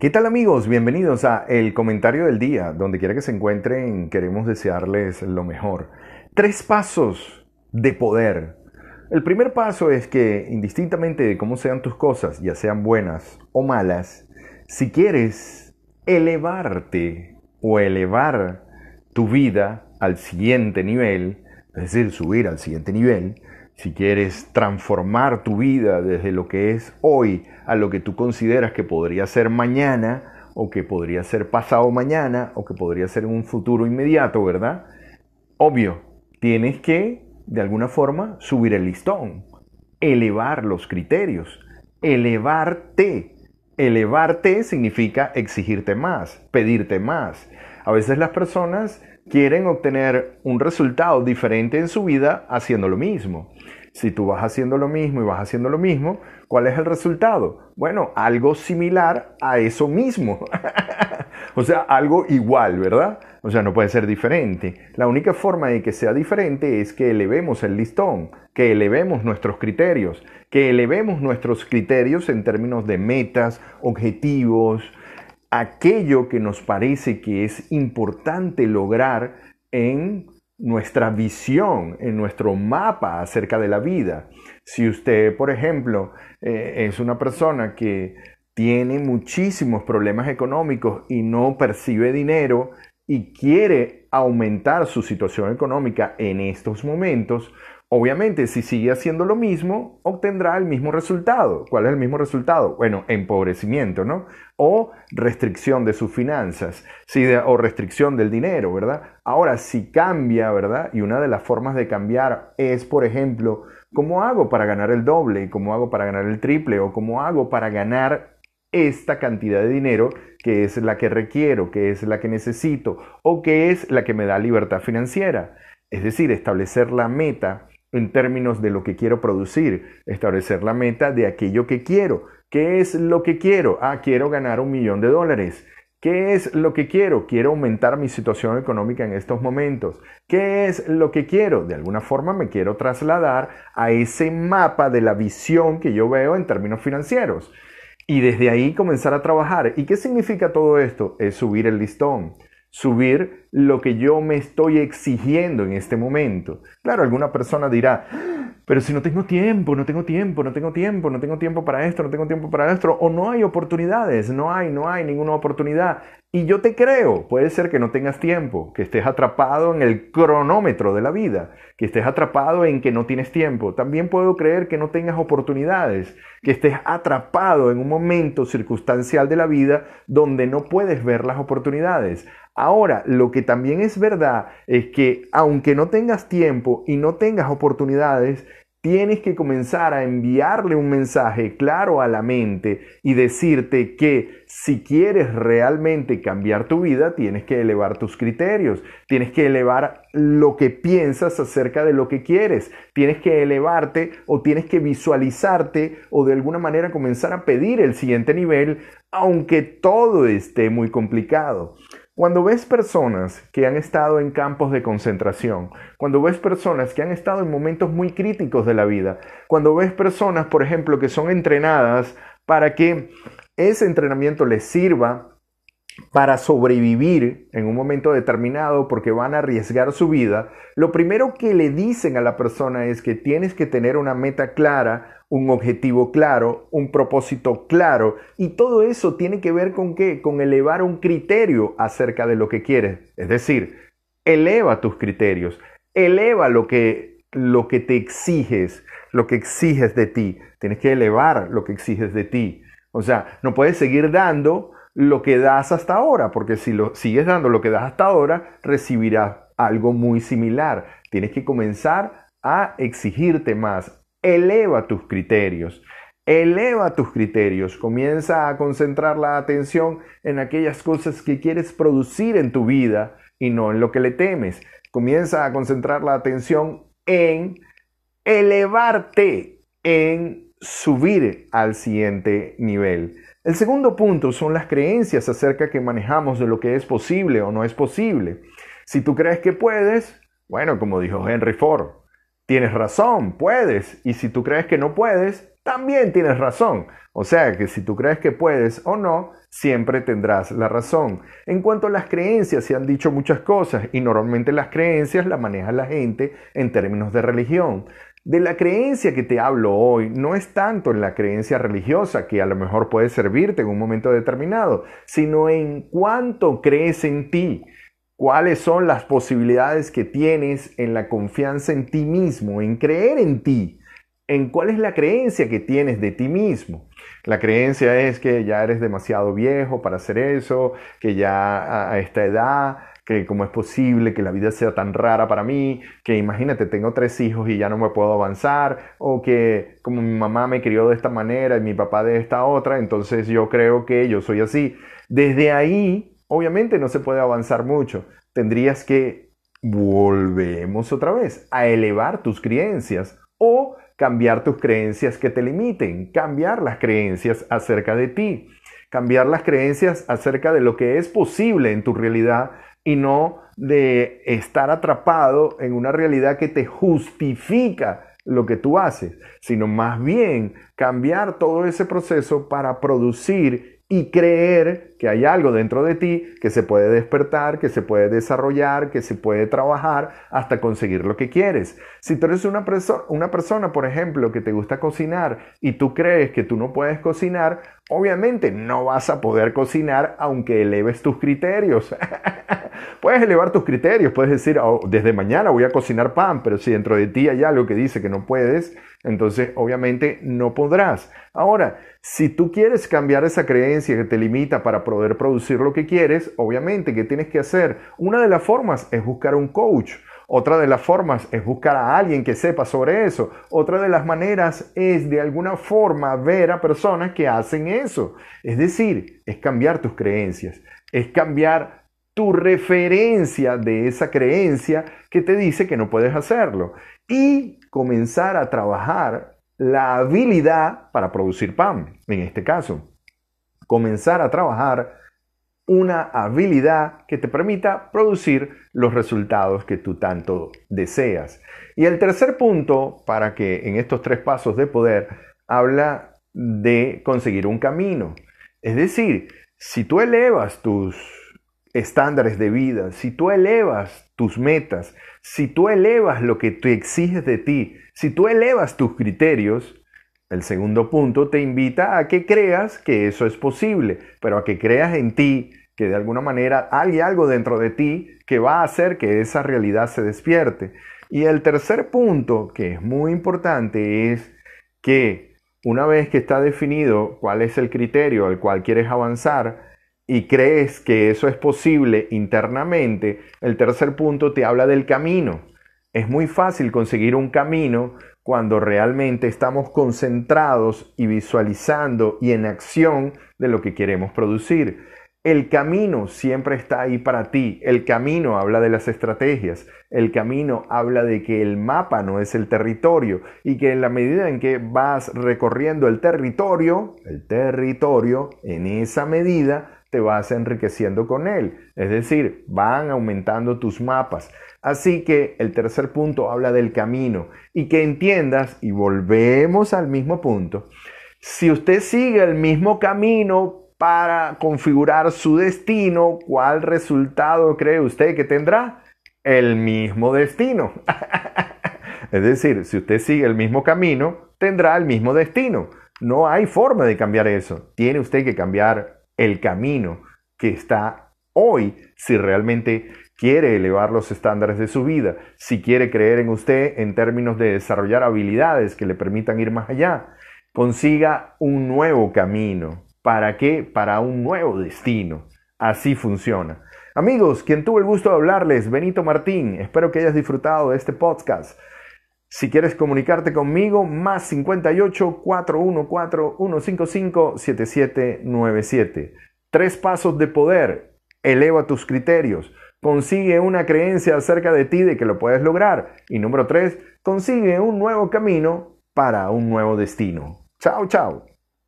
¿Qué tal amigos? Bienvenidos a El Comentario del Día. Donde quiera que se encuentren, queremos desearles lo mejor. Tres pasos de poder. El primer paso es que, indistintamente de cómo sean tus cosas, ya sean buenas o malas, si quieres elevarte o elevar tu vida al siguiente nivel, es decir, subir al siguiente nivel, si quieres transformar tu vida desde lo que es hoy a lo que tú consideras que podría ser mañana o que podría ser pasado mañana o que podría ser un futuro inmediato, ¿verdad? Obvio, tienes que, de alguna forma, subir el listón, elevar los criterios, elevarte. Elevarte significa exigirte más, pedirte más. A veces las personas quieren obtener un resultado diferente en su vida haciendo lo mismo. Si tú vas haciendo lo mismo y vas haciendo lo mismo, ¿cuál es el resultado? Bueno, algo similar a eso mismo. o sea, algo igual, ¿verdad? O sea, no puede ser diferente. La única forma de que sea diferente es que elevemos el listón, que elevemos nuestros criterios, que elevemos nuestros criterios en términos de metas, objetivos, aquello que nos parece que es importante lograr en nuestra visión, en nuestro mapa acerca de la vida. Si usted, por ejemplo, eh, es una persona que tiene muchísimos problemas económicos y no percibe dinero y quiere aumentar su situación económica en estos momentos, Obviamente, si sigue haciendo lo mismo, obtendrá el mismo resultado. ¿Cuál es el mismo resultado? Bueno, empobrecimiento, ¿no? O restricción de sus finanzas, o restricción del dinero, ¿verdad? Ahora, si cambia, ¿verdad? Y una de las formas de cambiar es, por ejemplo, ¿cómo hago para ganar el doble? ¿Cómo hago para ganar el triple? ¿O cómo hago para ganar esta cantidad de dinero que es la que requiero, que es la que necesito o que es la que me da libertad financiera? Es decir, establecer la meta en términos de lo que quiero producir, establecer la meta de aquello que quiero. ¿Qué es lo que quiero? Ah, quiero ganar un millón de dólares. ¿Qué es lo que quiero? Quiero aumentar mi situación económica en estos momentos. ¿Qué es lo que quiero? De alguna forma me quiero trasladar a ese mapa de la visión que yo veo en términos financieros. Y desde ahí comenzar a trabajar. ¿Y qué significa todo esto? Es subir el listón subir lo que yo me estoy exigiendo en este momento. Claro, alguna persona dirá, pero si no tengo tiempo, no tengo tiempo, no tengo tiempo, no tengo tiempo para esto, no tengo tiempo para esto, o no hay oportunidades, no hay, no hay ninguna oportunidad. Y yo te creo, puede ser que no tengas tiempo, que estés atrapado en el cronómetro de la vida, que estés atrapado en que no tienes tiempo. También puedo creer que no tengas oportunidades, que estés atrapado en un momento circunstancial de la vida donde no puedes ver las oportunidades. Ahora, lo que también es verdad es que aunque no tengas tiempo y no tengas oportunidades, tienes que comenzar a enviarle un mensaje claro a la mente y decirte que si quieres realmente cambiar tu vida, tienes que elevar tus criterios, tienes que elevar lo que piensas acerca de lo que quieres, tienes que elevarte o tienes que visualizarte o de alguna manera comenzar a pedir el siguiente nivel, aunque todo esté muy complicado. Cuando ves personas que han estado en campos de concentración, cuando ves personas que han estado en momentos muy críticos de la vida, cuando ves personas, por ejemplo, que son entrenadas para que ese entrenamiento les sirva para sobrevivir en un momento determinado porque van a arriesgar su vida, lo primero que le dicen a la persona es que tienes que tener una meta clara, un objetivo claro, un propósito claro. Y todo eso tiene que ver con qué? Con elevar un criterio acerca de lo que quieres. Es decir, eleva tus criterios, eleva lo que, lo que te exiges, lo que exiges de ti. Tienes que elevar lo que exiges de ti. O sea, no puedes seguir dando lo que das hasta ahora, porque si lo sigues dando lo que das hasta ahora, recibirás algo muy similar. Tienes que comenzar a exigirte más, eleva tus criterios. Eleva tus criterios, comienza a concentrar la atención en aquellas cosas que quieres producir en tu vida y no en lo que le temes. Comienza a concentrar la atención en elevarte, en subir al siguiente nivel. El segundo punto son las creencias acerca que manejamos de lo que es posible o no es posible. Si tú crees que puedes, bueno, como dijo Henry Ford, Tienes razón, puedes. Y si tú crees que no puedes, también tienes razón. O sea que si tú crees que puedes o no, siempre tendrás la razón. En cuanto a las creencias, se han dicho muchas cosas y normalmente las creencias las maneja la gente en términos de religión. De la creencia que te hablo hoy no es tanto en la creencia religiosa, que a lo mejor puede servirte en un momento determinado, sino en cuánto crees en ti, cuáles son las posibilidades que tienes en la confianza en ti mismo, en creer en ti, en cuál es la creencia que tienes de ti mismo. La creencia es que ya eres demasiado viejo para hacer eso, que ya a esta edad que cómo es posible que la vida sea tan rara para mí, que imagínate, tengo tres hijos y ya no me puedo avanzar, o que como mi mamá me crió de esta manera y mi papá de esta otra, entonces yo creo que yo soy así. Desde ahí, obviamente no se puede avanzar mucho. Tendrías que, volvemos otra vez, a elevar tus creencias o cambiar tus creencias que te limiten, cambiar las creencias acerca de ti, cambiar las creencias acerca de lo que es posible en tu realidad y no de estar atrapado en una realidad que te justifica lo que tú haces, sino más bien cambiar todo ese proceso para producir y creer que hay algo dentro de ti que se puede despertar, que se puede desarrollar, que se puede trabajar hasta conseguir lo que quieres. Si tú eres una, una persona, por ejemplo, que te gusta cocinar y tú crees que tú no puedes cocinar, obviamente no vas a poder cocinar aunque eleves tus criterios. puedes elevar tus criterios, puedes decir, oh, desde mañana voy a cocinar pan, pero si dentro de ti hay algo que dice que no puedes, entonces obviamente no podrás. Ahora, si tú quieres cambiar esa creencia que te limita para poder producir lo que quieres, obviamente, ¿qué tienes que hacer? Una de las formas es buscar un coach. Otra de las formas es buscar a alguien que sepa sobre eso. Otra de las maneras es de alguna forma ver a personas que hacen eso. Es decir, es cambiar tus creencias, es cambiar tu referencia de esa creencia que te dice que no puedes hacerlo y comenzar a trabajar la habilidad para producir pan, en este caso. Comenzar a trabajar una habilidad que te permita producir los resultados que tú tanto deseas. Y el tercer punto, para que en estos tres pasos de poder, habla de conseguir un camino. Es decir, si tú elevas tus estándares de vida, si tú elevas tus metas, si tú elevas lo que te exiges de ti, si tú elevas tus criterios, el segundo punto te invita a que creas que eso es posible, pero a que creas en ti, que de alguna manera hay algo dentro de ti que va a hacer que esa realidad se despierte. Y el tercer punto, que es muy importante, es que una vez que está definido cuál es el criterio al cual quieres avanzar y crees que eso es posible internamente, el tercer punto te habla del camino. Es muy fácil conseguir un camino cuando realmente estamos concentrados y visualizando y en acción de lo que queremos producir. El camino siempre está ahí para ti. El camino habla de las estrategias. El camino habla de que el mapa no es el territorio y que en la medida en que vas recorriendo el territorio, el territorio, en esa medida te vas enriqueciendo con él. Es decir, van aumentando tus mapas. Así que el tercer punto habla del camino y que entiendas, y volvemos al mismo punto, si usted sigue el mismo camino para configurar su destino, ¿cuál resultado cree usted que tendrá? El mismo destino. es decir, si usted sigue el mismo camino, tendrá el mismo destino. No hay forma de cambiar eso. Tiene usted que cambiar el camino que está hoy si realmente quiere elevar los estándares de su vida, si quiere creer en usted en términos de desarrollar habilidades que le permitan ir más allá, consiga un nuevo camino. ¿Para qué? Para un nuevo destino. Así funciona. Amigos, quien tuvo el gusto de hablarles, Benito Martín, espero que hayas disfrutado de este podcast. Si quieres comunicarte conmigo, más 58 414 155 7797. Tres pasos de poder. Eleva tus criterios. Consigue una creencia acerca de ti de que lo puedes lograr. Y número tres, consigue un nuevo camino para un nuevo destino. Chao, chao.